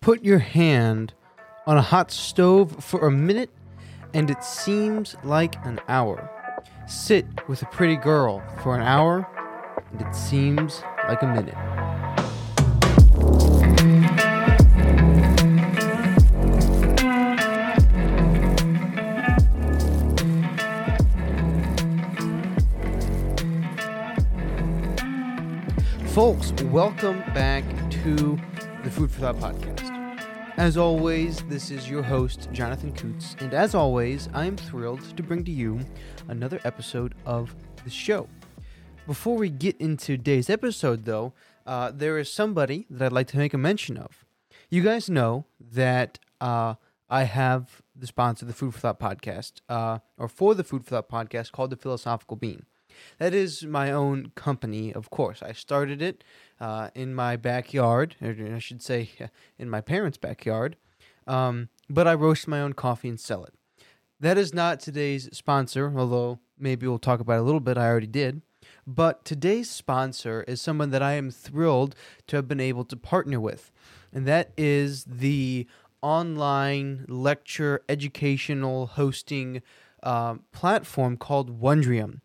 Put your hand on a hot stove for a minute and it seems like an hour. Sit with a pretty girl for an hour and it seems like a minute. Folks, welcome back to the Food for Thought podcast. As always, this is your host, Jonathan Kutz, and as always, I am thrilled to bring to you another episode of the show. Before we get into today's episode, though, uh, there is somebody that I'd like to make a mention of. You guys know that uh, I have the sponsor, of the Food for Thought podcast, uh, or for the Food for Thought podcast called the Philosophical Bean. That is my own company, of course. I started it uh, in my backyard, or I should say, in my parents' backyard. Um, but I roast my own coffee and sell it. That is not today's sponsor, although maybe we'll talk about it a little bit. I already did. But today's sponsor is someone that I am thrilled to have been able to partner with, and that is the online lecture educational hosting uh, platform called Wondrium.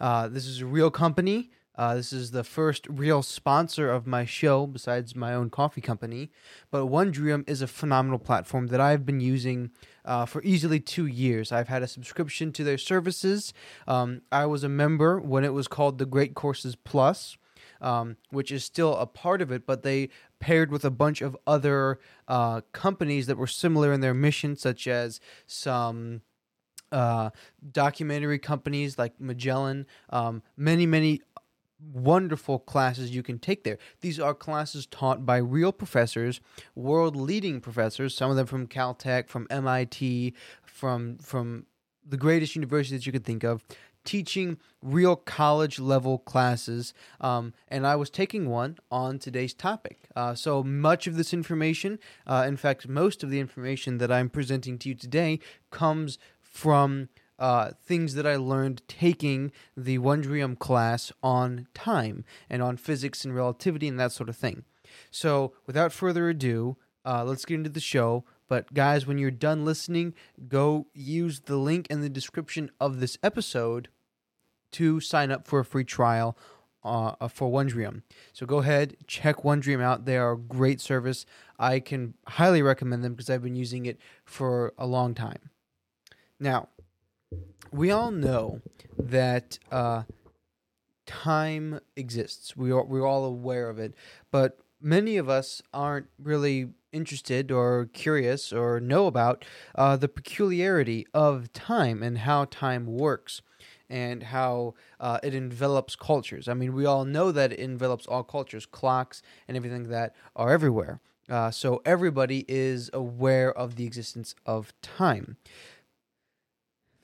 Uh, this is a real company. Uh, this is the first real sponsor of my show, besides my own coffee company. But Wondrium is a phenomenal platform that I've been using uh, for easily two years. I've had a subscription to their services. Um, I was a member when it was called the Great Courses Plus. Um, which is still a part of it, but they paired with a bunch of other uh, companies that were similar in their mission, such as some uh, documentary companies like Magellan, um, many, many wonderful classes you can take there. These are classes taught by real professors, world leading professors, some of them from Caltech, from MIT, from from the greatest universities you could think of, teaching real college level classes. Um, and I was taking one on today's topic. Uh, so much of this information, uh, in fact, most of the information that I'm presenting to you today, comes from uh, things that I learned taking the Wondrium class on time and on physics and relativity and that sort of thing. So, without further ado, uh, let's get into the show. But, guys, when you're done listening, go use the link in the description of this episode to sign up for a free trial uh, for Wondrium. So go ahead, check Wondrium out. They are a great service. I can highly recommend them because I've been using it for a long time. Now, we all know that uh, time exists. We are, we're all aware of it, but many of us aren't really interested or curious or know about uh, the peculiarity of time and how time works and how uh, it envelops cultures. I mean, we all know that it envelops all cultures, clocks and everything that are everywhere. Uh, so everybody is aware of the existence of time.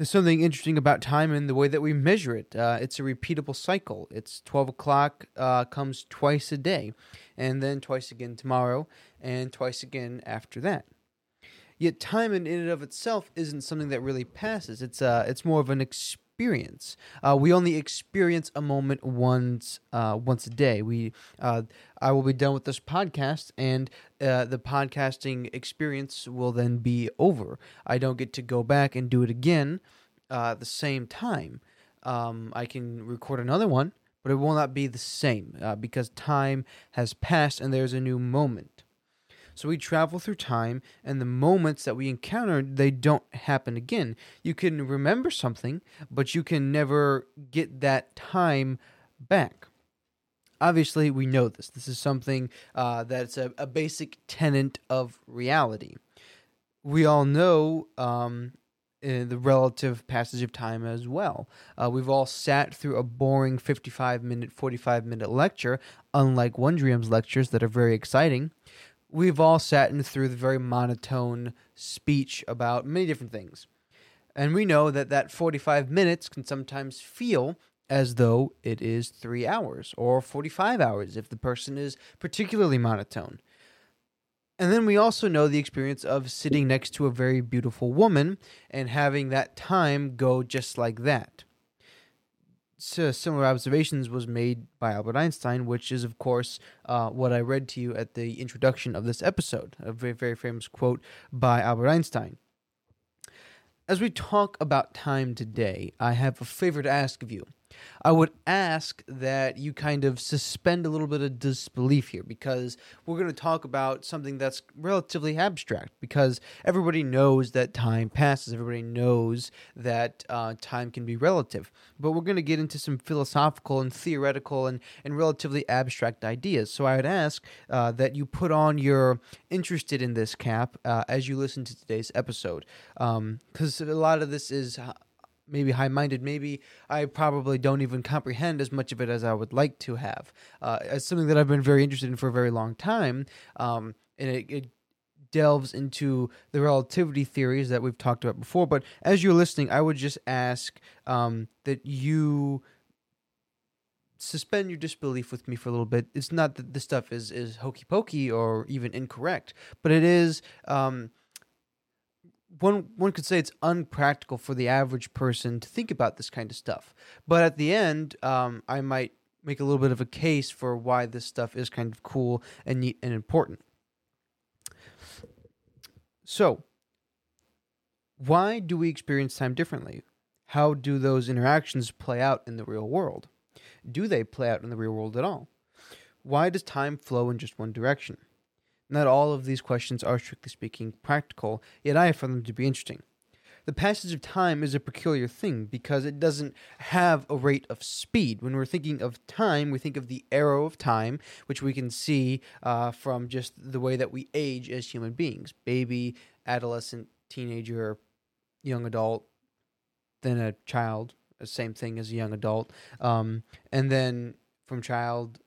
There's something interesting about time and the way that we measure it. Uh, it's a repeatable cycle. It's 12 o'clock uh, comes twice a day, and then twice again tomorrow, and twice again after that. Yet time in and of itself isn't something that really passes. It's uh, it's more of an experience. Uh, we only experience a moment once uh, once a day. We uh, I will be done with this podcast, and uh, the podcasting experience will then be over. I don't get to go back and do it again uh, at the same time. Um, I can record another one, but it will not be the same uh, because time has passed and there's a new moment. So we travel through time, and the moments that we encounter, they don't happen again. You can remember something, but you can never get that time back. Obviously, we know this. This is something uh, that's a, a, basic tenet of reality. We all know um, the relative passage of time as well. Uh, we've all sat through a boring 55 minute, 45 minute lecture, unlike Wondrium's lectures that are very exciting we've all sat through the very monotone speech about many different things. And we know that that 45 minutes can sometimes feel as though it is three hours or 45 hours if the person is particularly monotone. And then we also know the experience of sitting next to a very beautiful woman and having that time go just like that similar observations was made by Albert Einstein, which is, of course, uh, what I read to you at the introduction of this episode, a very, very famous quote by Albert Einstein. As we talk about time today, I have a favor to ask of you. I would ask that you kind of suspend a little bit of disbelief here because we're going to talk about something that's relatively abstract because everybody knows that time passes, everybody knows that uh, time can be relative. But we're going to get into some philosophical and theoretical and, and relatively abstract ideas. So I would ask uh, that you put on your interested in this cap uh, as you listen to today's episode because um, a lot of this is maybe high minded. Maybe I probably don't even comprehend as much of it as I would like to have. Uh, it's something that I've been very interested in for a very long time. Um, and it, it delves into the relativity theories that we've talked about before. But as you're listening, I would just ask um, that you suspend your disbelief with me for a little bit. It's not that this stuff is is hokey pokey or even incorrect, but it is um, one one could say it's unpractical for the average person to think about this kind of stuff. But at the end, um, I might make a little bit of a case for why this stuff is kind of cool and neat and important. So, why do we experience time differently? How do those interactions play out in the real world? Do they play out in the real world at all? Why does time flow in just one direction? Not all of these questions are, strictly speaking, practical, yet I find them to be interesting. The passage of time is a peculiar thing because it doesn't have a rate of speed. When we're thinking of time, we think of the arrow of time, which we can see uh, from just the way that we age as human beings baby, adolescent, teenager, young adult, then a child, same thing as a young adult. Um, and then from child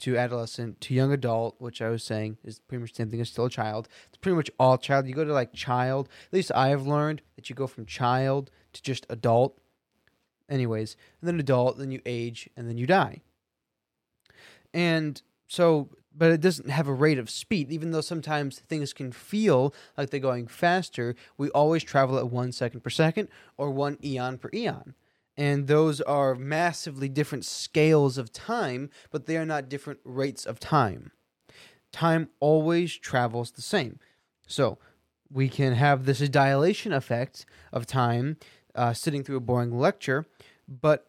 to adolescent to young adult, which I was saying is pretty much the same thing as still a child. It's pretty much all child. You go to like child. At least I have learned that you go from child to just adult. Anyways, and then adult, then you age, and then you die. And so, but it doesn't have a rate of speed. Even though sometimes things can feel like they're going faster, we always travel at one second per second or one eon per eon and those are massively different scales of time, but they are not different rates of time. Time always travels the same. So we can have this dilation effect of time uh, sitting through a boring lecture, but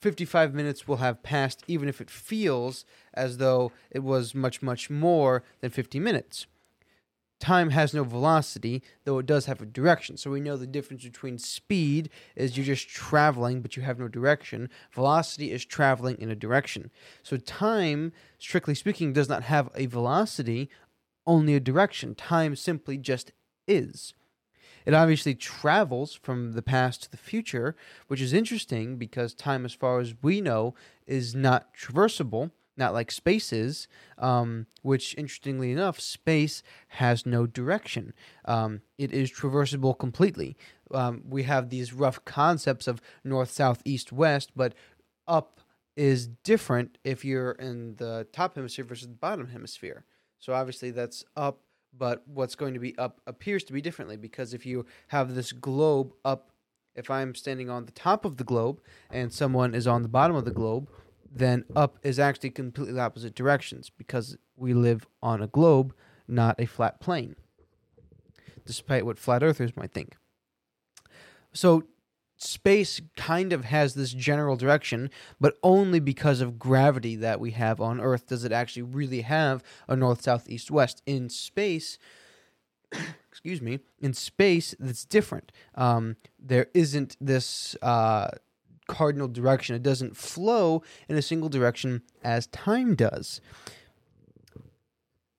55 minutes will have passed even if it feels as though it was much, much more than 50 minutes time has no velocity, though it does have a direction. So we know the difference between speed is you're just traveling, but you have no direction. Velocity is traveling in a direction. So time, strictly speaking, does not have a velocity, only a direction. Time simply just is. It obviously travels from the past to the future, which is interesting because time, as far as we know, is not traversable not like spaces, um, which interestingly enough, space has no direction. Um, it is traversable completely. Um, we have these rough concepts of north, south, east, west, but up is different if you're in the top hemisphere versus the bottom hemisphere. So obviously that's up, but what's going to be up appears to be differently because if you have this globe up, if I'm standing on the top of the globe and someone is on the bottom of the globe, then up is actually completely opposite directions because we live on a globe, not a flat plane, despite what flat earthers might think. So, space kind of has this general direction, but only because of gravity that we have on Earth does it actually really have a north, south, east, west. In space, excuse me, in space, that's different. Um, there isn't this. Uh, cardinal direction. It doesn't flow in a single direction as time does.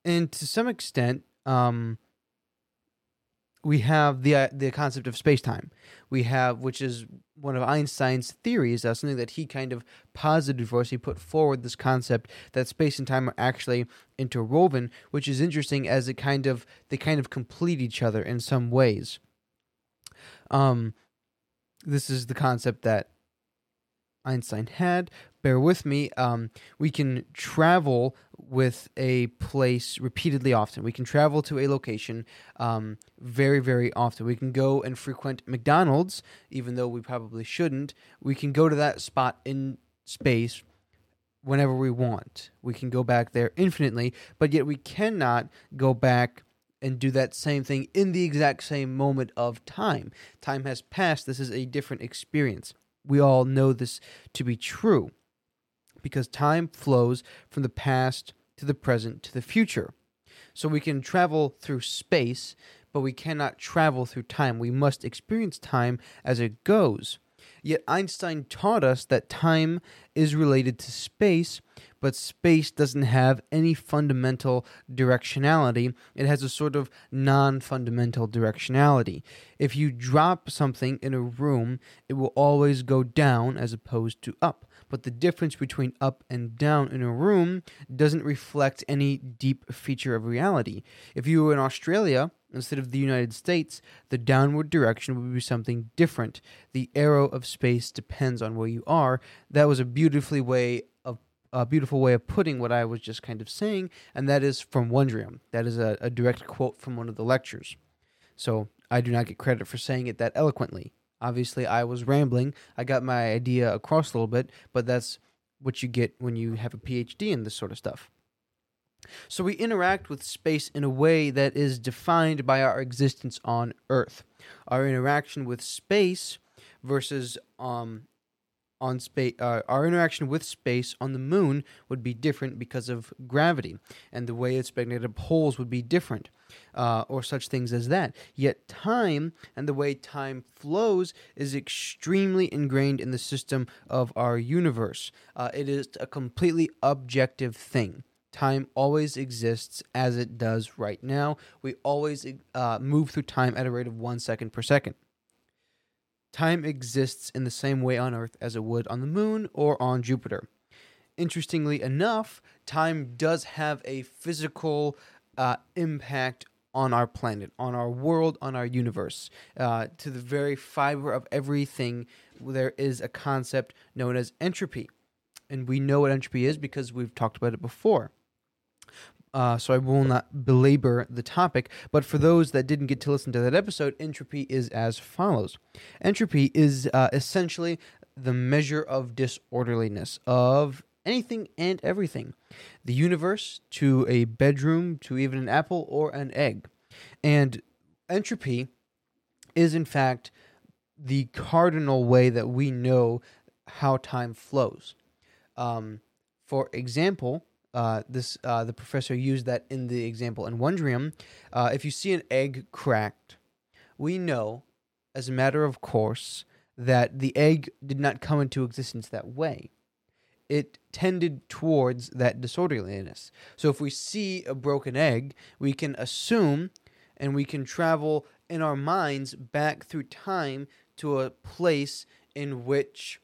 And to some extent, um, we have the uh, the concept of space time. We have, which is one of Einstein's theories, uh, something that he kind of posited for us. He put forward this concept that space and time are actually interwoven, which is interesting as it kind of they kind of complete each other in some ways. Um, this is the concept that Einstein had. bear with me. Um, we can travel with a place repeatedly often. We can travel to a location um, very, very often. We can go and frequent McDonald's, even though we probably shouldn't. We can go to that spot in space whenever we want. We can go back there infinitely, but yet we cannot go back and do that same thing in the exact same moment of time. Time has passed. This is a different experience. We all know this to be true because time flows from the past to the present to the future. So we can travel through space, but we cannot travel through time. We must experience time as it goes. Yet Einstein taught us that time is related to space, but space doesn't have any fundamental directionality. It has a sort of non fundamental directionality. If you drop something in a room, it will always go down as opposed to up but the difference between up and down in a room doesn't reflect any deep feature of reality. If you were in Australia instead of the United States, the downward direction would be something different. The arrow of space depends on where you are. That was a beautifully way a beautiful way of putting what I was just kind of saying, and that is from Wondrium. That is a, a direct quote from one of the lectures. So I do not get credit for saying it that eloquently. Obviously, I was rambling. I got my idea across a little bit, but that's what you get when you have a PhD in this sort of stuff. So we interact with space in a way that is defined by our existence on Earth. Our interaction with space versus um, on space, uh, our interaction with space on the moon would be different because of gravity, and the way its magnetic poles would be different uh, or such things as that. Yet time and the way time flows is extremely ingrained in the system of our universe. Uh, it is a completely objective thing. Time always exists as it does right now. We always uh, move through time at a rate of one second per second. Time exists in the same way on Earth as it would on the moon or on Jupiter. Interestingly enough, time does have a physical uh, impact on our planet, on our world, on our universe. Uh, to the very fiber of everything, there is a concept known as entropy. And we know what entropy is because we've talked about it before. Uh, so I will not belabor the topic, but for those that didn't get to listen to that episode, entropy is as follows. Entropy is uh, essentially the measure of disorderliness of anything and everything the universe to a bedroom to even an apple or an egg. And entropy is, in fact, the cardinal way that we know how time flows. Um, for example, uh, this uh, the professor used that in the example in Wondrium. Uh, if you see an egg cracked, we know, as a matter of course, that the egg did not come into existence that way it tended towards that disorderliness. So if we see a broken egg, we can assume and we can travel in our minds back through time to a place in which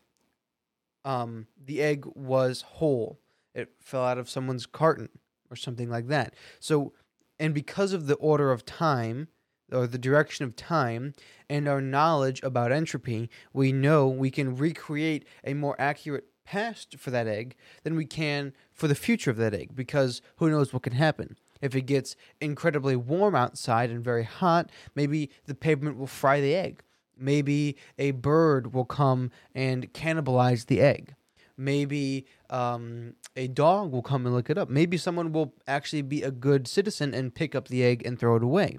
um, the egg was whole. It fell out of someone's carton or something like that. So, and because of the order of time, or the direction of time and our knowledge about entropy, we know we can recreate a more accurate past for that egg than we can for the future of that egg because who knows what can happen. If it gets incredibly warm outside and very hot, maybe the pavement will fry the egg. Maybe a bird will come and cannibalize the egg. Maybe um, a dog will come and look it up. Maybe someone will actually be a good citizen and pick up the egg and throw it away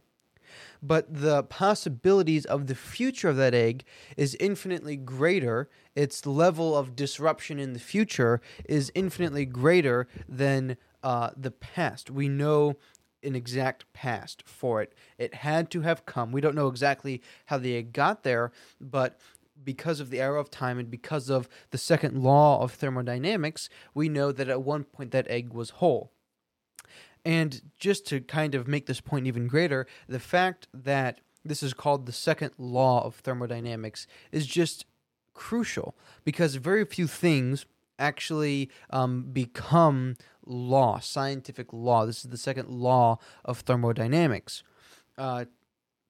but the possibilities of the future of that egg is infinitely greater. Its level of disruption in the future is infinitely greater than uh, the past. We know an exact past for it. It had to have come. We don't know exactly how the egg got there, but because of the arrow of time and because of the second law of thermodynamics, we know that at one point that egg was whole. And just to kind of make this point even greater, the fact that this is called the second law of thermodynamics is just crucial because very few things actually um, become law, scientific law. This is the second law of thermodynamics. Uh,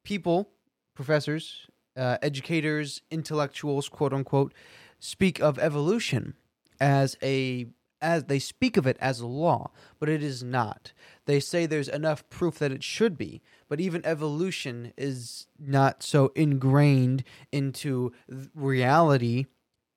people, professors, uh, educators, intellectuals, quote unquote, speak of evolution as a as they speak of it as a law, but it is not. They say there's enough proof that it should be, but even evolution is not so ingrained into reality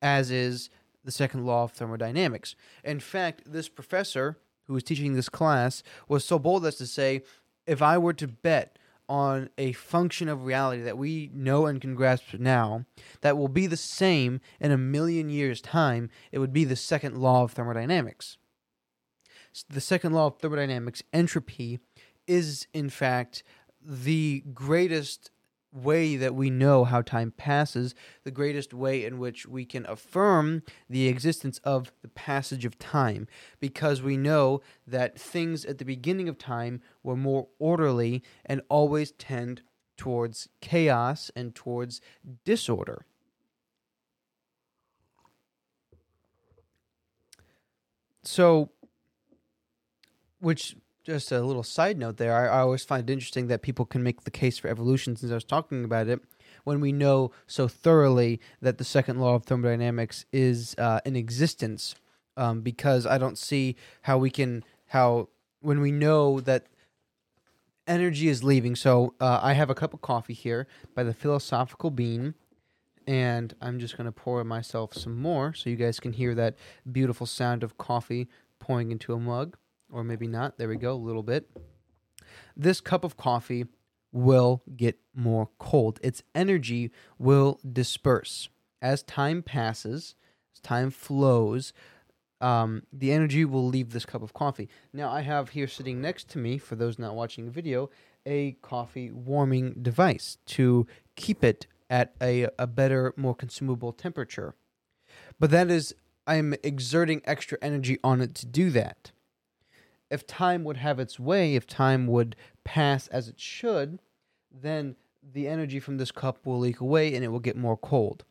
as is the second law of thermodynamics. In fact, this professor who was teaching this class was so bold as to say, if I were to bet on a function of reality that we know and can grasp now that will be the same in a million years' time, it would be the second law of thermodynamics. The second law of thermodynamics, entropy, is in fact the greatest way that we know how time passes, the greatest way in which we can affirm the existence of the passage of time, because we know that things at the beginning of time were more orderly and always tend towards chaos and towards disorder. So, which just a little side note there. I, I, always find it interesting that people can make the case for evolution since I was talking about it when we know so thoroughly that the second law of thermodynamics is uh, in existence. Um, because I don't see how we can, how, when we know that energy is leaving. So uh, I have a cup of coffee here by the Philosophical Bean. And I'm just going to pour myself some more so you guys can hear that beautiful sound of coffee pouring into a mug or maybe not. There we go, a little bit. This cup of coffee will get more cold. Its energy will disperse. As time passes, as time flows, um, the energy will leave this cup of coffee. Now, I have here sitting next to me, for those not watching the video, a coffee warming device to keep it at a, a better, more consumable temperature. But that is, I'm exerting extra energy on it to do that if time would have its way, if time would pass as it should, then the energy from this cup will leak away and it will get more cold.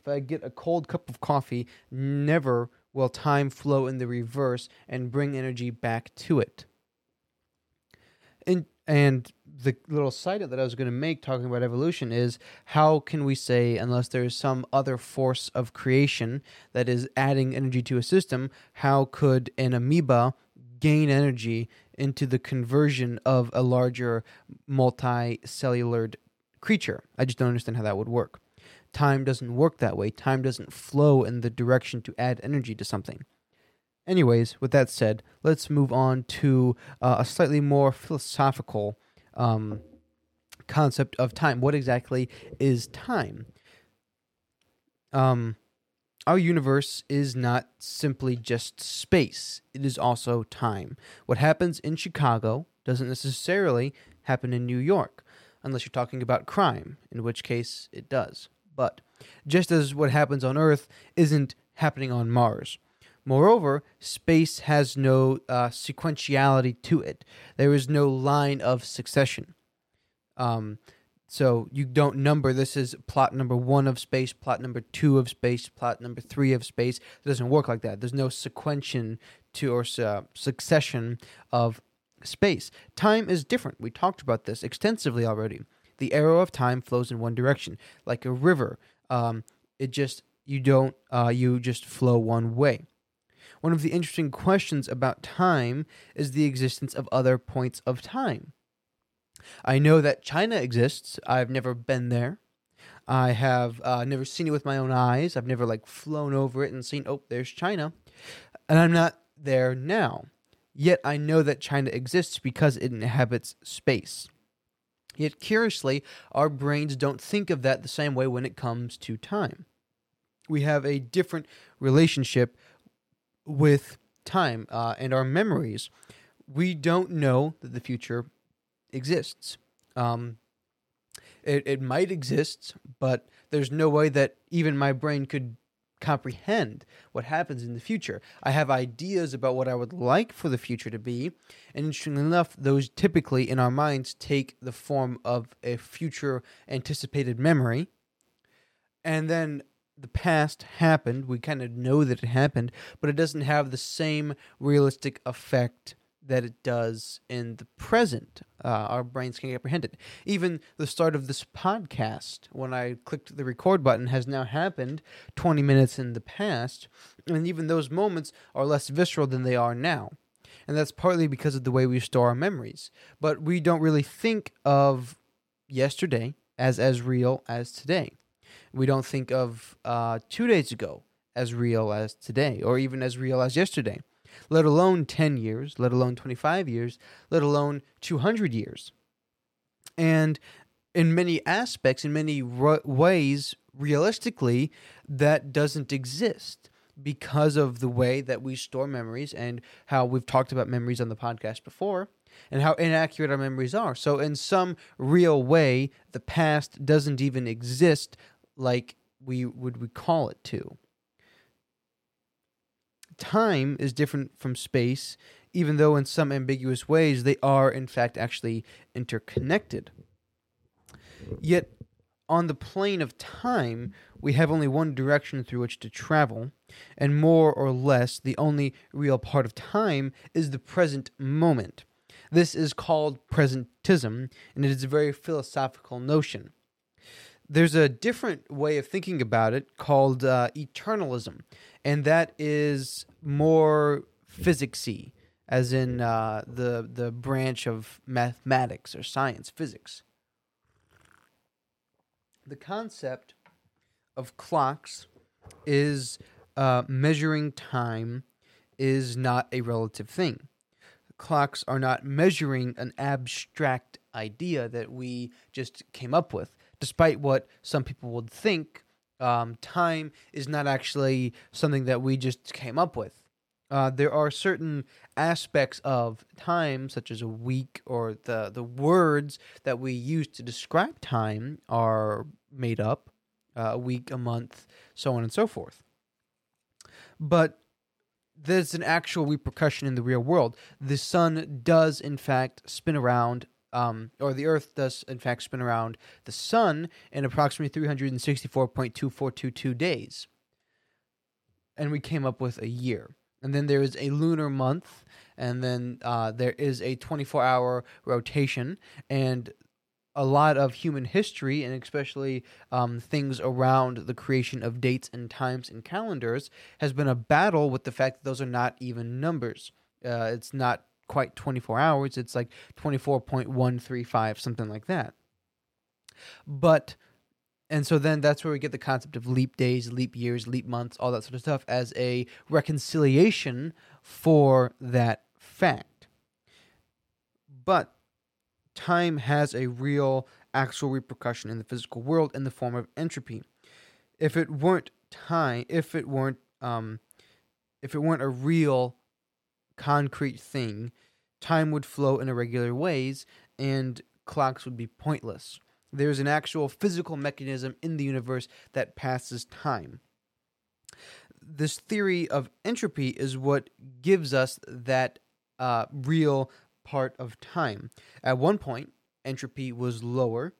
If I get a cold cup of coffee, never will time flow in the reverse and bring energy back to it. And and the little side that I was going to make talking about evolution is how can we say, unless there is some other force of creation that is adding energy to a system, how could an amoeba gain energy into the conversion of a larger multicellular creature. I just don't understand how that would work. Time doesn't work that way. Time doesn't flow in the direction to add energy to something. Anyways, with that said, let's move on to uh, a slightly more philosophical um, concept of time. What exactly is time? Um, our universe is not simply just space, it is also time. What happens in Chicago doesn't necessarily happen in New York, unless you're talking about crime, in which case it does. But just as what happens on Earth isn't happening on Mars. Moreover, space has no uh, sequentiality to it. There is no line of succession. Um, so you don't number this is plot number one of space, plot number two of space, plot number three of space. It doesn't work like that. There's no sequential to or succession of space. Time is different. We talked about this extensively already. The arrow of time flows in one direction, like a river. Um, it just you don't uh, you just flow one way. One of the interesting questions about time is the existence of other points of time. I know that China exists. I've never been there. I have uh, never seen it with my own eyes. I've never like flown over it and seen, oh, there's China. And I'm not there now. Yet I know that China exists because it inhabits space. Yet curiously, our brains don't think of that the same way when it comes to time. We have a different relationship with time uh, and our memories. We don't know that the future exists. Um, it, it might exist, but there's no way that even my brain could comprehend what happens in the future. I have ideas about what I would like for the future to be, and interestingly enough, those typically in our minds take the form of a future anticipated memory. And then the past happened, we kind of know that it happened, but it doesn't have the same realistic effect that it does in the present. Uh, our brains can't apprehend it. Even the start of this podcast, when I clicked the record button, has now happened 20 minutes in the past. And even those moments are less visceral than they are now. And that's partly because of the way we store our memories. But we don't really think of yesterday as as real as today. We don't think of uh, two days ago as real as today, or even as real as yesterday let alone 10 years, let alone 25 years, let alone 200 years. And in many aspects, in many ways, realistically, that doesn't exist because of the way that we store memories and how we've talked about memories on the podcast before and how inaccurate our memories are. So, in some real way, the past doesn't even exist like we would recall it to time is different from space, even though in some ambiguous ways they are, in fact, actually interconnected. Yet, on the plane of time, we have only one direction through which to travel, and more or less, the only real part of time is the present moment. This is called presentism, and it is a very philosophical notion. There's a different way of thinking about it called uh, eternalism, and that is more physicsy, as in uh, the the branch of mathematics or science, physics. The concept of clocks is uh, measuring time is not a relative thing. Clocks are not measuring an abstract idea that we just came up with, despite what some people would think um, time is not actually something that we just came up with. Uh, there are certain aspects of time, such as a week, or the, the words that we use to describe time are made up uh, a week, a month, so on and so forth. But there's an actual repercussion in the real world. The sun does, in fact, spin around um, or the Earth does in fact spin around the Sun in approximately 364.2422 days. And we came up with a year. And then there is a lunar month, and then uh, there is a 24 hour rotation. And a lot of human history, and especially um, things around the creation of dates and times and calendars, has been a battle with the fact that those are not even numbers. Uh, it's not quite 24 hours. It's like 24.135, something like that. But, and so then that's where we get the concept of leap days, leap years, leap months, all that sort of stuff as a reconciliation for that fact. But time has a real, actual repercussion in the physical world in the form of entropy. If it weren't time, if it weren't, um, if it weren't a real concrete thing, time would flow in irregular ways and clocks would be pointless. There's an actual physical mechanism in the universe that passes time. This theory of entropy is what gives us that uh, real part of time. At one point, entropy was lower,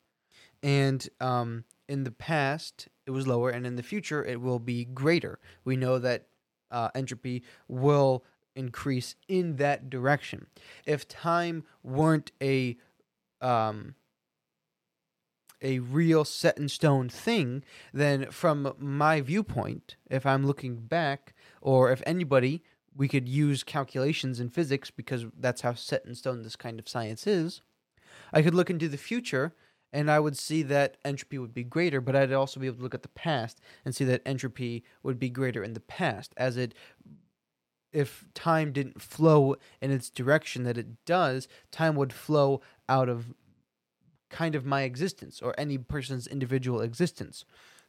and um, in the past, it was lower, and in the future, it will be greater. We know that uh, entropy will increase in that direction. If time weren't a um, a real set in stone thing, then from my viewpoint, if I'm looking back, or if anybody, we could use calculations in physics because that's how set in stone this kind of science is. I could look into the future and I would see that entropy would be greater, but I'd also be able to look at the past and see that entropy would be greater in the past as it if time didn't flow in its direction that it does, time would flow out of kind of my existence or any person's individual existence.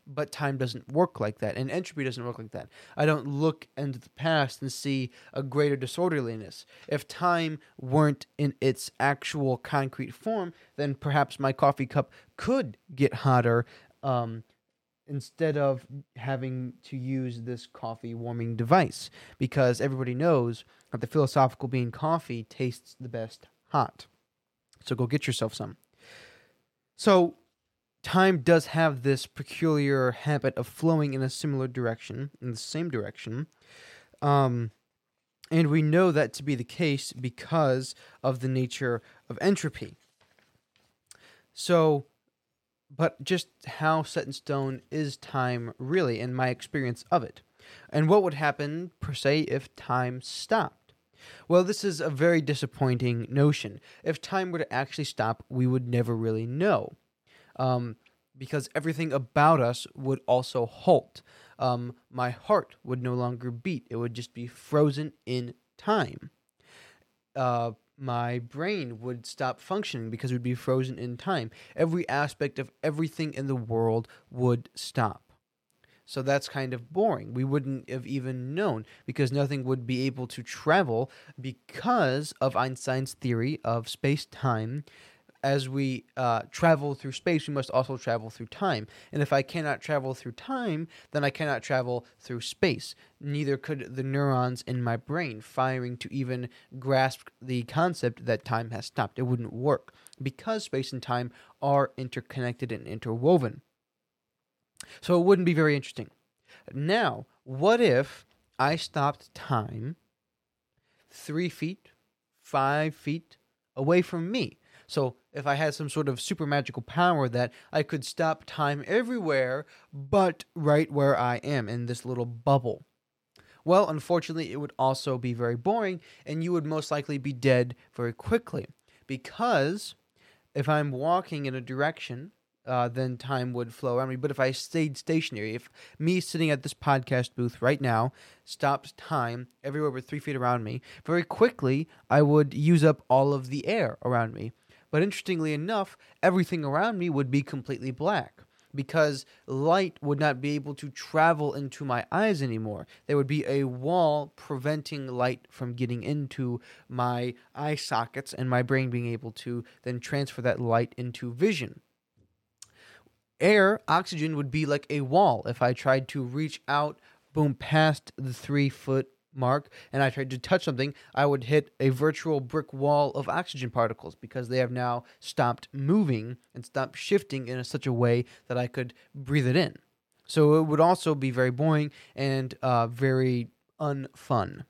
But time doesn't work like that, and entropy doesn't work like that. I don't look into the past and see a greater disorderliness. If time weren't in its actual concrete form, then perhaps my coffee cup could get hotter um, instead of having to use this coffee warming device because everybody knows that the philosophical bean coffee tastes the best hot. So go get yourself some. So time does have this peculiar habit of flowing in a similar direction, in the same direction. Um, And we know that to be the case because of the nature of entropy. So, but just how set in stone is time really, in my experience of it? And what would happen, per se, if time stopped? Well, this is a very disappointing notion. If time were to actually stop, we would never really know. Um, because everything about us would also halt. Um, my heart would no longer beat, it would just be frozen in time. Uh, my brain would stop functioning because it would be frozen in time. Every aspect of everything in the world would stop. So that's kind of boring. We wouldn't have even known because nothing would be able to travel because of Einstein's theory of space time. As we uh, travel through space, we must also travel through time. And if I cannot travel through time, then I cannot travel through space. Neither could the neurons in my brain firing to even grasp the concept that time has stopped. It wouldn't work because space and time are interconnected and interwoven. So it wouldn't be very interesting. Now, what if I stopped time three feet, five feet away from me? So if I had some sort of super magical power that I could stop time everywhere but right where I am in this little bubble. Well, unfortunately, it would also be very boring and you would most likely be dead very quickly because if I'm walking in a direction uh, then time would flow around me. But if I stayed stationary, if me sitting at this podcast booth right now stopped time everywhere but three feet around me, very quickly I would use up all of the air around me. But interestingly enough, everything around me would be completely black because light would not be able to travel into my eyes anymore. There would be a wall preventing light from getting into my eye sockets and my brain being able to then transfer that light into vision air, oxygen would be like a wall. If I tried to reach out, boom, past the three foot mark, and I tried to touch something, I would hit a virtual brick wall of oxygen particles because they have now stopped moving and stopped shifting in a, such a way that I could breathe it in. So it would also be very boring and uh, very unfun.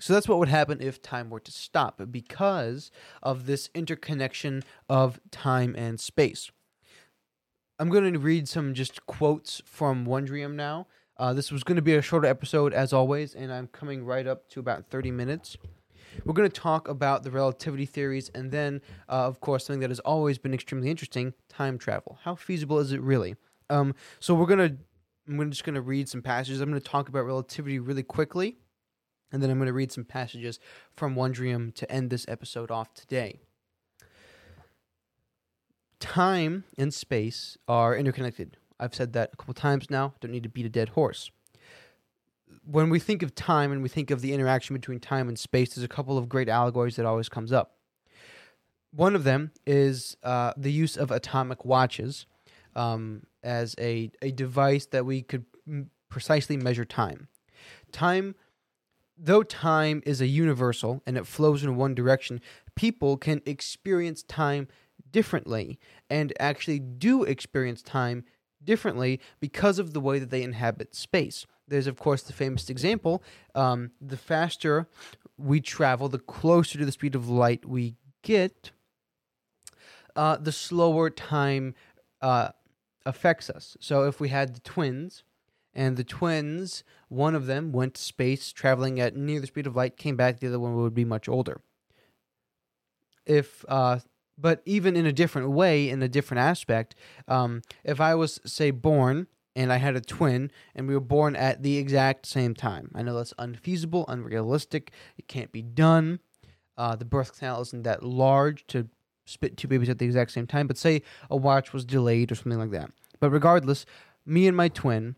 So that's what would happen if time were to stop because of this interconnection of time and space. I'm going to read some just quotes from Wondrium now. Uh, this was going to be a shorter episode as always, and I'm coming right up to about 30 minutes. We're going to talk about the relativity theories, and then, uh, of course, something that has always been extremely interesting: time travel. How feasible is it really? Um, so we're gonna, I'm just going to read some passages. I'm going to talk about relativity really quickly, and then I'm going to read some passages from Wondrium to end this episode off today time and space are interconnected. I've said that a couple times now. Don't need to beat a dead horse. When we think of time and we think of the interaction between time and space, there's a couple of great allegories that always comes up. One of them is uh, the use of atomic watches um, as a, a device that we could m- precisely measure time. Time, though time is a universal and it flows in one direction, people can experience time differently and actually do experience time differently because of the way that they inhabit space. There's, of course, the famous example um, the faster we travel, the closer to the speed of light we get, uh, the slower time uh, affects us. So if we had the twins, and the twins, one of them went to space traveling at near the speed of light, came back, the other one would be much older. If uh, but even in a different way, in a different aspect, um, if I was, say, born and I had a twin and we were born at the exact same time, I know that's unfeasible, unrealistic, it can't be done. Uh, the birth canal isn't that large to spit two babies at the exact same time, but say a watch was delayed or something like that. But regardless, me and my twin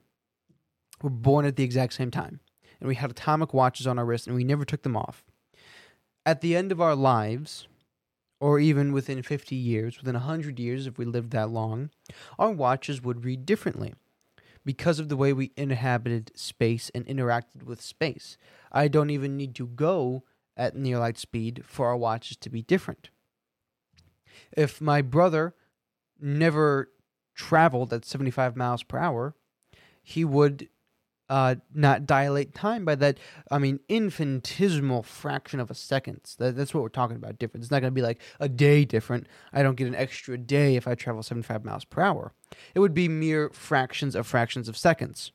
were born at the exact same time, and we had atomic watches on our wrists, and we never took them off. At the end of our lives, or even within 50 years, within 100 years, if we lived that long, our watches would read differently because of the way we inhabited space and interacted with space. I don't even need to go at near light speed for our watches to be different. If my brother never traveled at 75 miles per hour, he would uh, not dilate time by that, I mean, infinitesimal fraction of a second. That, that's what we're talking about different. It's not going to be like a day different. I don't get an extra day if I travel 75 miles per hour. It would be mere fractions of fractions of seconds.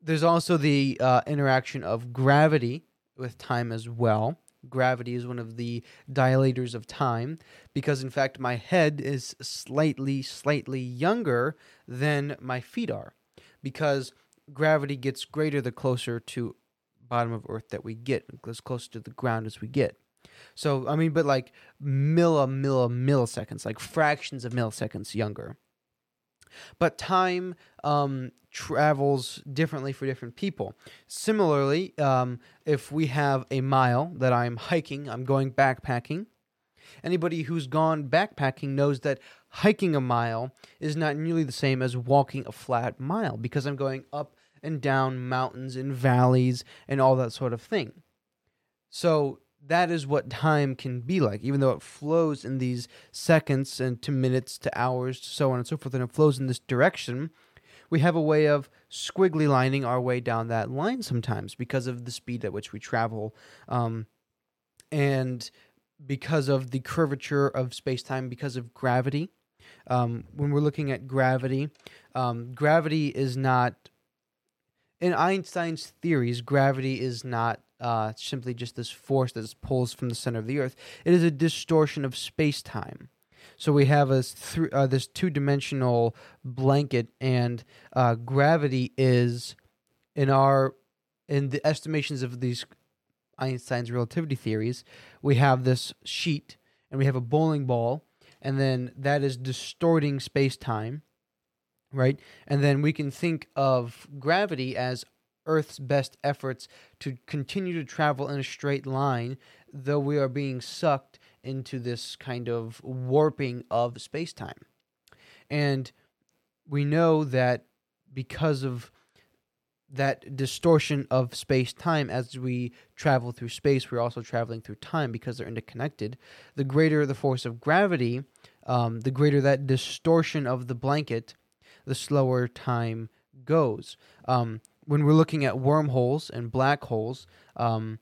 There's also the uh, interaction of gravity with time as well. Gravity is one of the dilators of time because, in fact, my head is slightly, slightly younger than my feet are because gravity gets greater the closer to bottom of Earth that we get, as close to the ground as we get. So I mean, but like milli milli milliseconds, like fractions of milliseconds younger. But time um, travels differently for different people. Similarly, um, if we have a mile that I'm hiking, I'm going backpacking. Anybody who's gone backpacking knows that hiking a mile is not nearly the same as walking a flat mile because I'm going up and down mountains and valleys and all that sort of thing. So that is what time can be like, even though it flows in these seconds and to minutes to hours, so on and so forth, and it flows in this direction. We have a way of squiggly lining our way down that line sometimes because of the speed at which we travel. Um, and because of the curvature of space time, because of gravity. Um, when we're looking at gravity, um, gravity is not, in Einstein's theories, gravity is not uh, simply just this force that pulls from the center of the Earth. It is a distortion of space time. So we have a th- uh, this two dimensional blanket, and uh, gravity is in our in the estimations of these Einstein's relativity theories, we have this sheet and we have a bowling ball, and then that is distorting space time, right? And then we can think of gravity as Earth's best efforts to continue to travel in a straight line, though we are being sucked into this kind of warping of space time. And we know that because of that distortion of space time as we travel through space, we're also traveling through time because they're interconnected. The greater the force of gravity, um, the greater that distortion of the blanket, the slower time goes. Um, when we're looking at wormholes and black holes, um,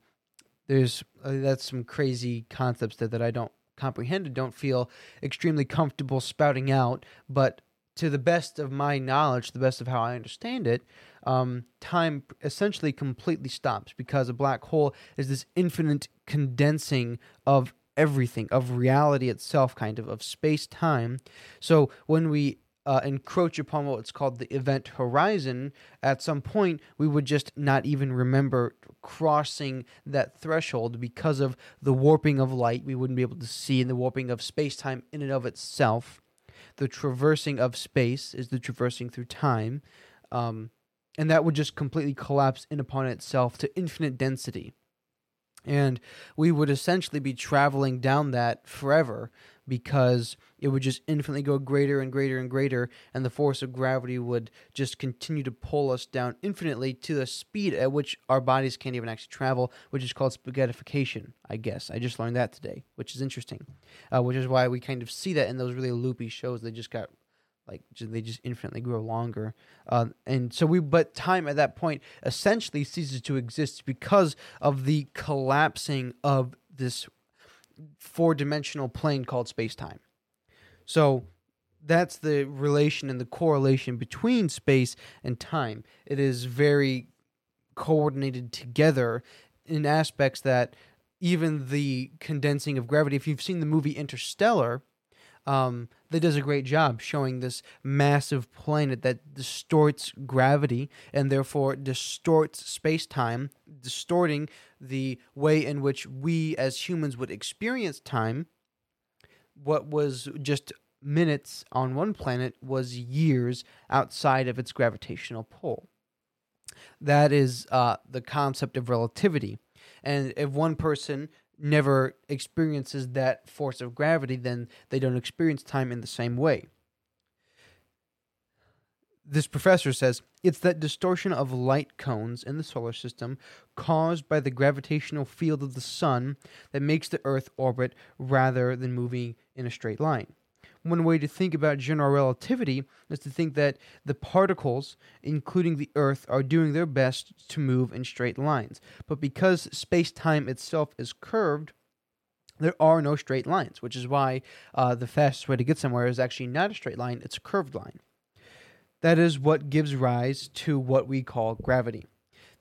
there's uh, that's some crazy concepts that, that I don't comprehend and don't feel extremely comfortable spouting out. But to the best of my knowledge, the best of how I understand it, um, time essentially completely stops because a black hole is this infinite condensing of everything, of reality itself, kind of, of space time. So when we uh, encroach upon what's called the event horizon, at some point we would just not even remember crossing that threshold because of the warping of light we wouldn't be able to see and the warping of space time in and of itself. The traversing of space is the traversing through time. Um, and that would just completely collapse in upon itself to infinite density. And we would essentially be traveling down that forever because it would just infinitely go greater and greater and greater, and the force of gravity would just continue to pull us down infinitely to the speed at which our bodies can't even actually travel, which is called spaghettification, I guess. I just learned that today, which is interesting, uh, which is why we kind of see that in those really loopy shows. They just got like they just infinitely grow longer uh, and so we but time at that point essentially ceases to exist because of the collapsing of this four dimensional plane called space time. So that's the relation and the correlation between space and time. It is very coordinated together in aspects that even the condensing of gravity, if you've seen the movie Interstellar, um, that does a great job showing this massive planet that distorts gravity and therefore distorts space time, distorting the way in which we as humans would experience time. What was just minutes on one planet was years outside of its gravitational pull. That is uh, the concept of relativity. And if one person never experiences that force of gravity, then they don't experience time in the same way. This professor says it's that distortion of light cones in the solar system caused by the gravitational field of the sun that makes the Earth orbit rather than moving in a straight line. One way to think about general relativity is to think that the particles, including the Earth, are doing their best to move in straight lines. But because space time itself is curved, there are no straight lines, which is why uh, the fastest way to get somewhere is actually not a straight line, it's a curved line. That is what gives rise to what we call gravity.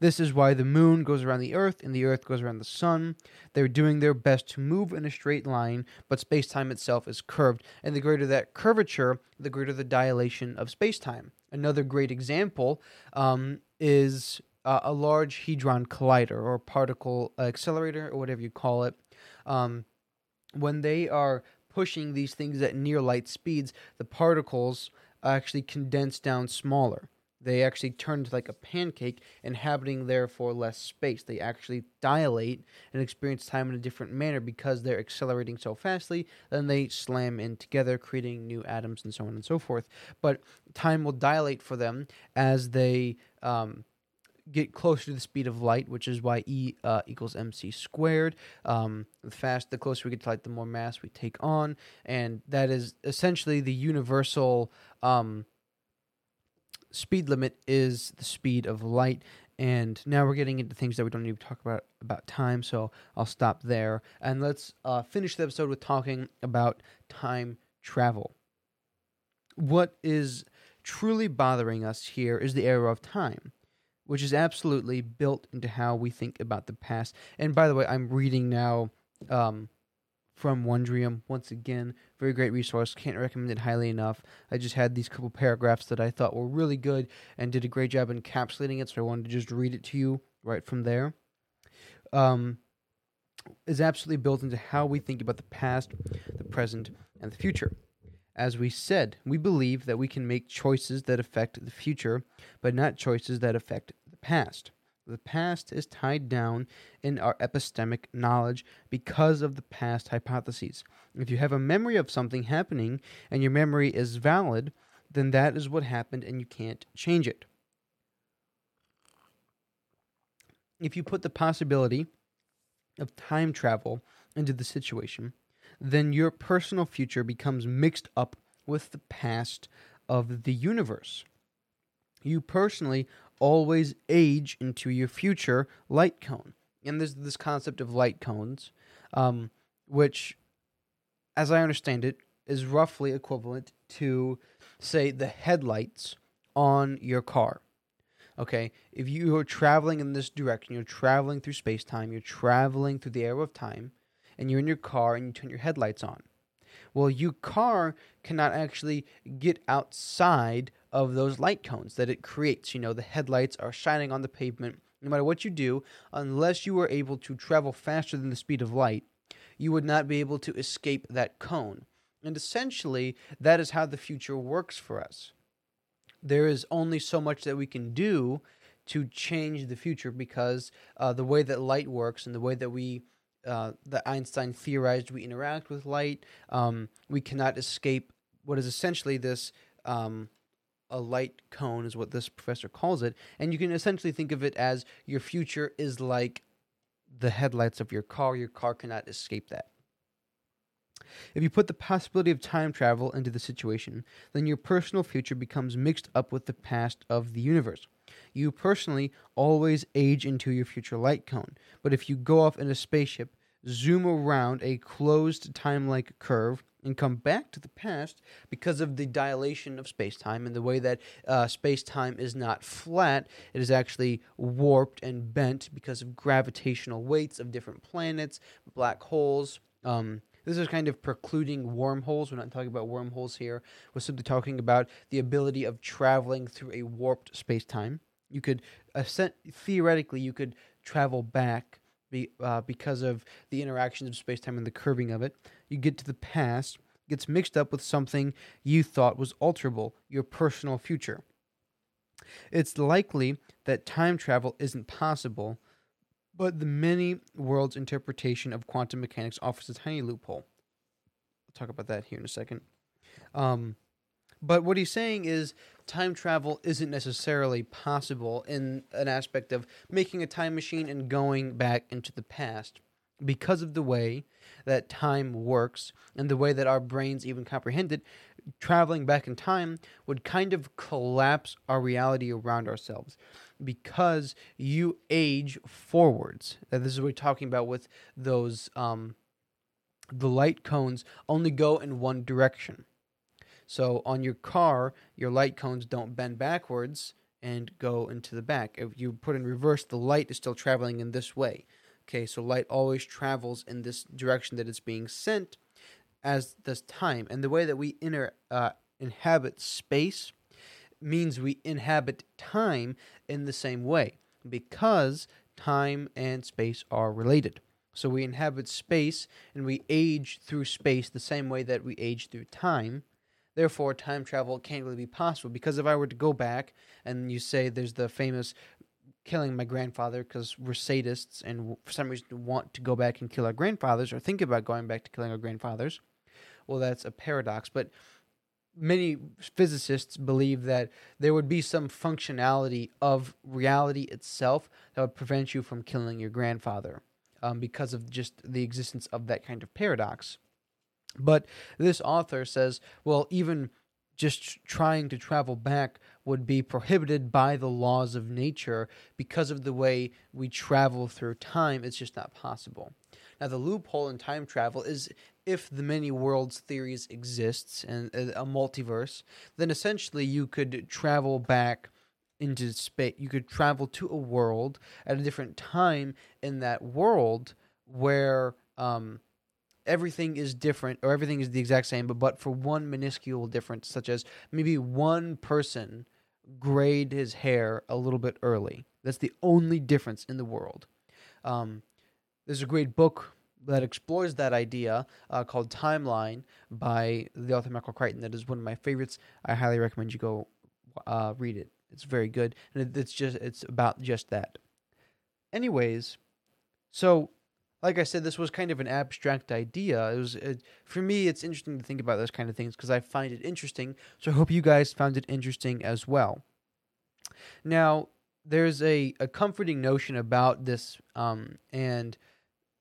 This is why the moon goes around the earth and the earth goes around the sun. They're doing their best to move in a straight line, but space time itself is curved. And the greater that curvature, the greater the dilation of space time. Another great example um, is uh, a large hadron collider or particle accelerator or whatever you call it. Um, when they are pushing these things at near light speeds, the particles actually condense down smaller. They actually turn into like a pancake, inhabiting therefore less space. They actually dilate and experience time in a different manner because they're accelerating so fastly. Then they slam in together, creating new atoms and so on and so forth. But time will dilate for them as they um, get closer to the speed of light, which is why E uh, equals mc squared. Um, the fast, the closer we get to light, the more mass we take on, and that is essentially the universal um, speed limit is the speed of light. And now we're getting into things that we don't need to talk about about time, so I'll stop there and let's uh, finish the episode with talking about time travel. What is truly bothering us here is the arrow of time which is absolutely built into how we think about the past. And by the way, I'm reading now um, from Wondrium once again. Very great resource. Can't recommend it highly enough. I just had these couple paragraphs that I thought were really good and did a great job encapsulating it, so I wanted to just read it to you right from there. Um, is absolutely built into how we think about the past, the present, and the future. As we said, we believe that we can make choices that affect the future, but not choices that affect the past. The past is tied down in our epistemic knowledge because of the past hypotheses. If you have a memory of something happening and your memory is valid, then that is what happened and you can't change it. If you put the possibility of time travel into the situation, then your personal future becomes mixed up with the past of the universe. You personally always age into your future light cone. And there's this concept of light cones, um, which, as I understand it, is roughly equivalent to, say, the headlights on your car. Okay, if you are traveling in this direction, you're traveling through space time, you're traveling through the arrow of time, and you're in your car and you turn your headlights on. Well, your car cannot actually get outside of those light cones that it creates. You know, the headlights are shining on the pavement. No matter what you do, unless you are able to travel faster than the speed of light, you would not be able to escape that cone. And essentially, that is how the future works for us. There is only so much that we can do to change the future because uh, the way that light works and the way that we uh, that Einstein theorized we interact with light. Um, we cannot escape what is essentially this um, a light cone, is what this professor calls it. And you can essentially think of it as your future is like the headlights of your car. Your car cannot escape that. If you put the possibility of time travel into the situation, then your personal future becomes mixed up with the past of the universe. You personally always age into your future light cone, but if you go off in a spaceship, zoom around a closed time like curve, and come back to the past because of the dilation of space time and the way that uh, space time is not flat, it is actually warped and bent because of gravitational weights of different planets, black holes. Um, this is kind of precluding wormholes. We're not talking about wormholes here. We're simply talking about the ability of traveling through a warped space time. You could, ascend, theoretically, you could travel back be, uh, because of the interactions of space time and the curving of it. You get to the past, gets mixed up with something you thought was alterable, your personal future. It's likely that time travel isn't possible, but the many worlds interpretation of quantum mechanics offers a tiny loophole. I'll talk about that here in a second. Um, but what he's saying is time travel isn't necessarily possible in an aspect of making a time machine and going back into the past. because of the way that time works and the way that our brains even comprehend it, traveling back in time would kind of collapse our reality around ourselves because you age forwards. And this is what we're talking about with those um, the light cones only go in one direction. So on your car, your light cones don't bend backwards and go into the back. If you put in reverse, the light is still traveling in this way. Okay, so light always travels in this direction that it's being sent, as does time. And the way that we inter, uh, inhabit space means we inhabit time in the same way because time and space are related. So we inhabit space and we age through space the same way that we age through time. Therefore, time travel can't really be possible because if I were to go back and you say there's the famous killing my grandfather because we're sadists and for some reason want to go back and kill our grandfathers or think about going back to killing our grandfathers, well, that's a paradox. But many physicists believe that there would be some functionality of reality itself that would prevent you from killing your grandfather um, because of just the existence of that kind of paradox. But this author says, well, even just trying to travel back would be prohibited by the laws of nature because of the way we travel through time. It's just not possible. Now, the loophole in time travel is if the many worlds theories exists and a multiverse, then essentially you could travel back into space. You could travel to a world at a different time in that world where um, everything is different or everything is the exact same, but but for one minuscule difference, such as maybe one person grayed his hair a little bit early. That's the only difference in the world. Um, there's a great book that explores that idea uh, called Timeline by the author Michael Crichton. That is one of my favorites. I highly recommend you go uh, read it. It's very good, and it's just it's about just that. Anyways, so like I said, this was kind of an abstract idea. It was it, for me. It's interesting to think about those kind of things because I find it interesting. So I hope you guys found it interesting as well. Now, there's a, a comforting notion about this, um, and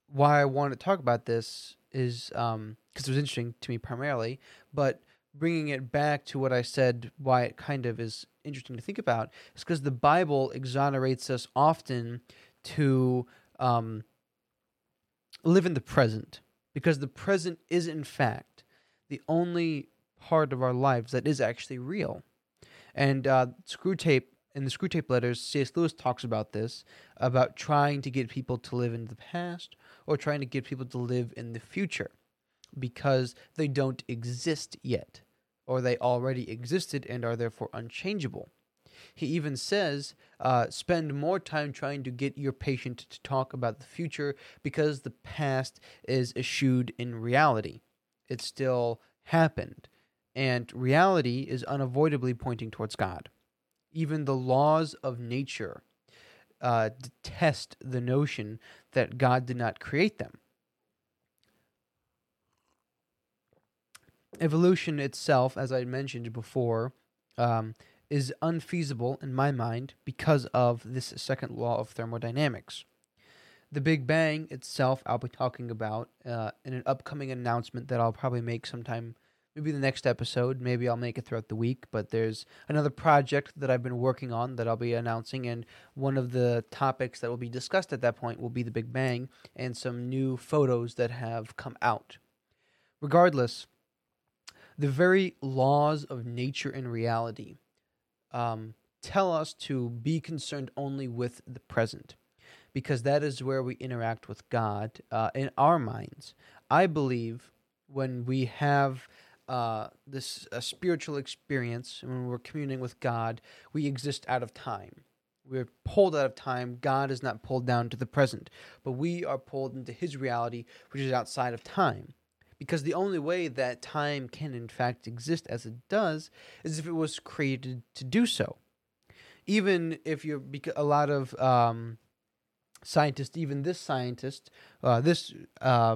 why I want to talk about this is because um, it was interesting to me primarily, but bringing it back to what I said, why it kind of is interesting to think about, is because the Bible exonerates us often to um, live in the present, because the present is, in fact, the only part of our lives that is actually real. And uh, Screwtape in the Screwtape letters, C.S. Lewis talks about this about trying to get people to live in the past or trying to get people to live in the future because they don't exist yet, or they already existed and are therefore unchangeable. He even says, uh, spend more time trying to get your patient to talk about the future because the past is eschewed in reality. It still happened, and reality is unavoidably pointing towards God. Even the laws of nature uh, detest the notion that God did not create them. evolution itself, as I mentioned before, um, is unfeasible in my mind because of this second law of thermodynamics. The Big Bang itself, I'll be talking about uh, in an upcoming announcement that I'll probably make sometime, maybe the next episode. Maybe I'll make it throughout the week. But there's another project that I've been working on that I'll be announcing, and one of the topics that will be discussed at that point will be the Big Bang and some new photos that have come out. Regardless, the very laws of nature and reality um, tell us to be concerned only with the present because that is where we interact with God uh, in our minds. I believe when we have uh, this spiritual experience, when we're communing with God, we exist out of time. We're pulled out of time. God is not pulled down to the present, but we are pulled into His reality, which is outside of time because the only way that time can in fact exist as it does is if it was created to do so even if you're a lot of um, scientists even this scientist uh, this uh,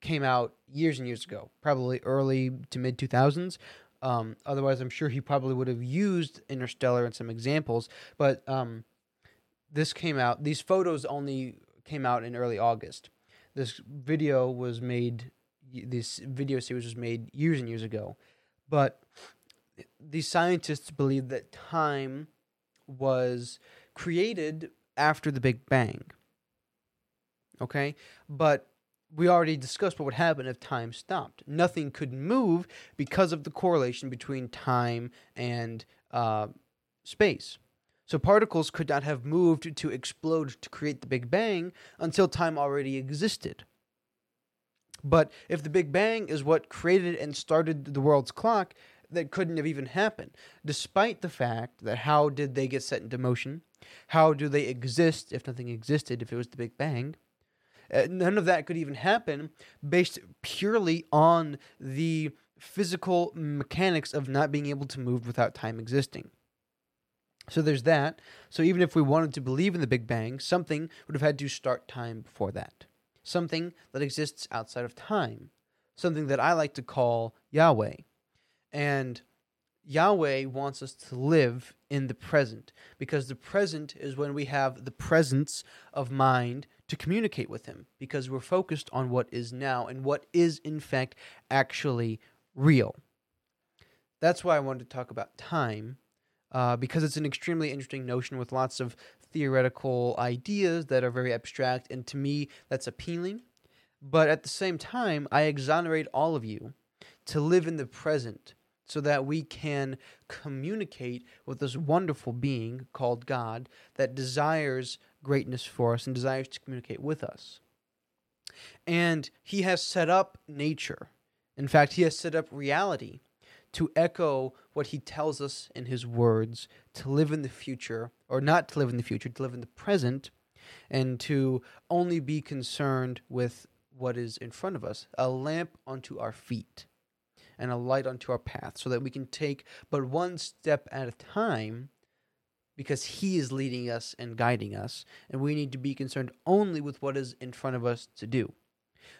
came out years and years ago probably early to mid 2000s um, otherwise i'm sure he probably would have used interstellar in some examples but um, this came out these photos only came out in early august this video was made. This video series was made years and years ago, but these scientists believe that time was created after the Big Bang. Okay, but we already discussed what would happen if time stopped. Nothing could move because of the correlation between time and uh, space. So particles could not have moved to explode to create the Big Bang until time already existed. But if the Big Bang is what created and started the world's clock, that couldn't have even happened, despite the fact that how did they get set into motion? How do they exist if nothing existed, if it was the Big Bang? Uh, none of that could even happen based purely on the physical mechanics of not being able to move without time existing. So there's that. So even if we wanted to believe in the Big Bang, something would have had to start time before that. Something that exists outside of time. Something that I like to call Yahweh. And Yahweh wants us to live in the present because the present is when we have the presence of mind to communicate with Him because we're focused on what is now and what is, in fact, actually real. That's why I wanted to talk about time uh, because it's an extremely interesting notion with lots of theoretical ideas that are very abstract, and to me, that's appealing. But at the same time, I exonerate all of you to live in the present so that we can communicate with this wonderful being called God that desires greatness for us and desires to communicate with us. And He has set up nature. In fact, He has set up reality to echo what He tells us in His words to live in the future, or not to live in the future, to live in the present, and to only be concerned with what is in front of us a lamp unto our feet and a light unto our path, so that we can take but one step at a time because He is leading us and guiding us, and we need to be concerned only with what is in front of us to do.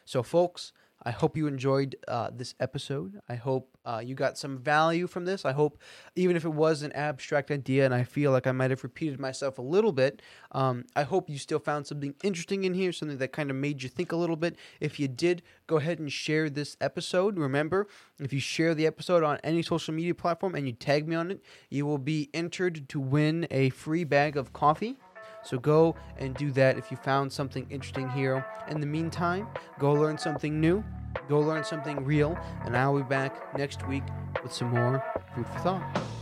So, folks, I hope you enjoyed uh, this episode. I hope uh, you got some value from this. I hope, even if it was an abstract idea and I feel like I might have repeated myself a little bit, um, I hope you still found something interesting in here, something that kind of made you think a little bit. If you did, go ahead and share this episode. Remember, if you share the episode on any social media platform and you tag me on it, you will be entered to win a free bag of coffee. So go and do that if you found something interesting here. In the meantime, go learn something new, go learn something real, and I'll be back next week with some more food for thought.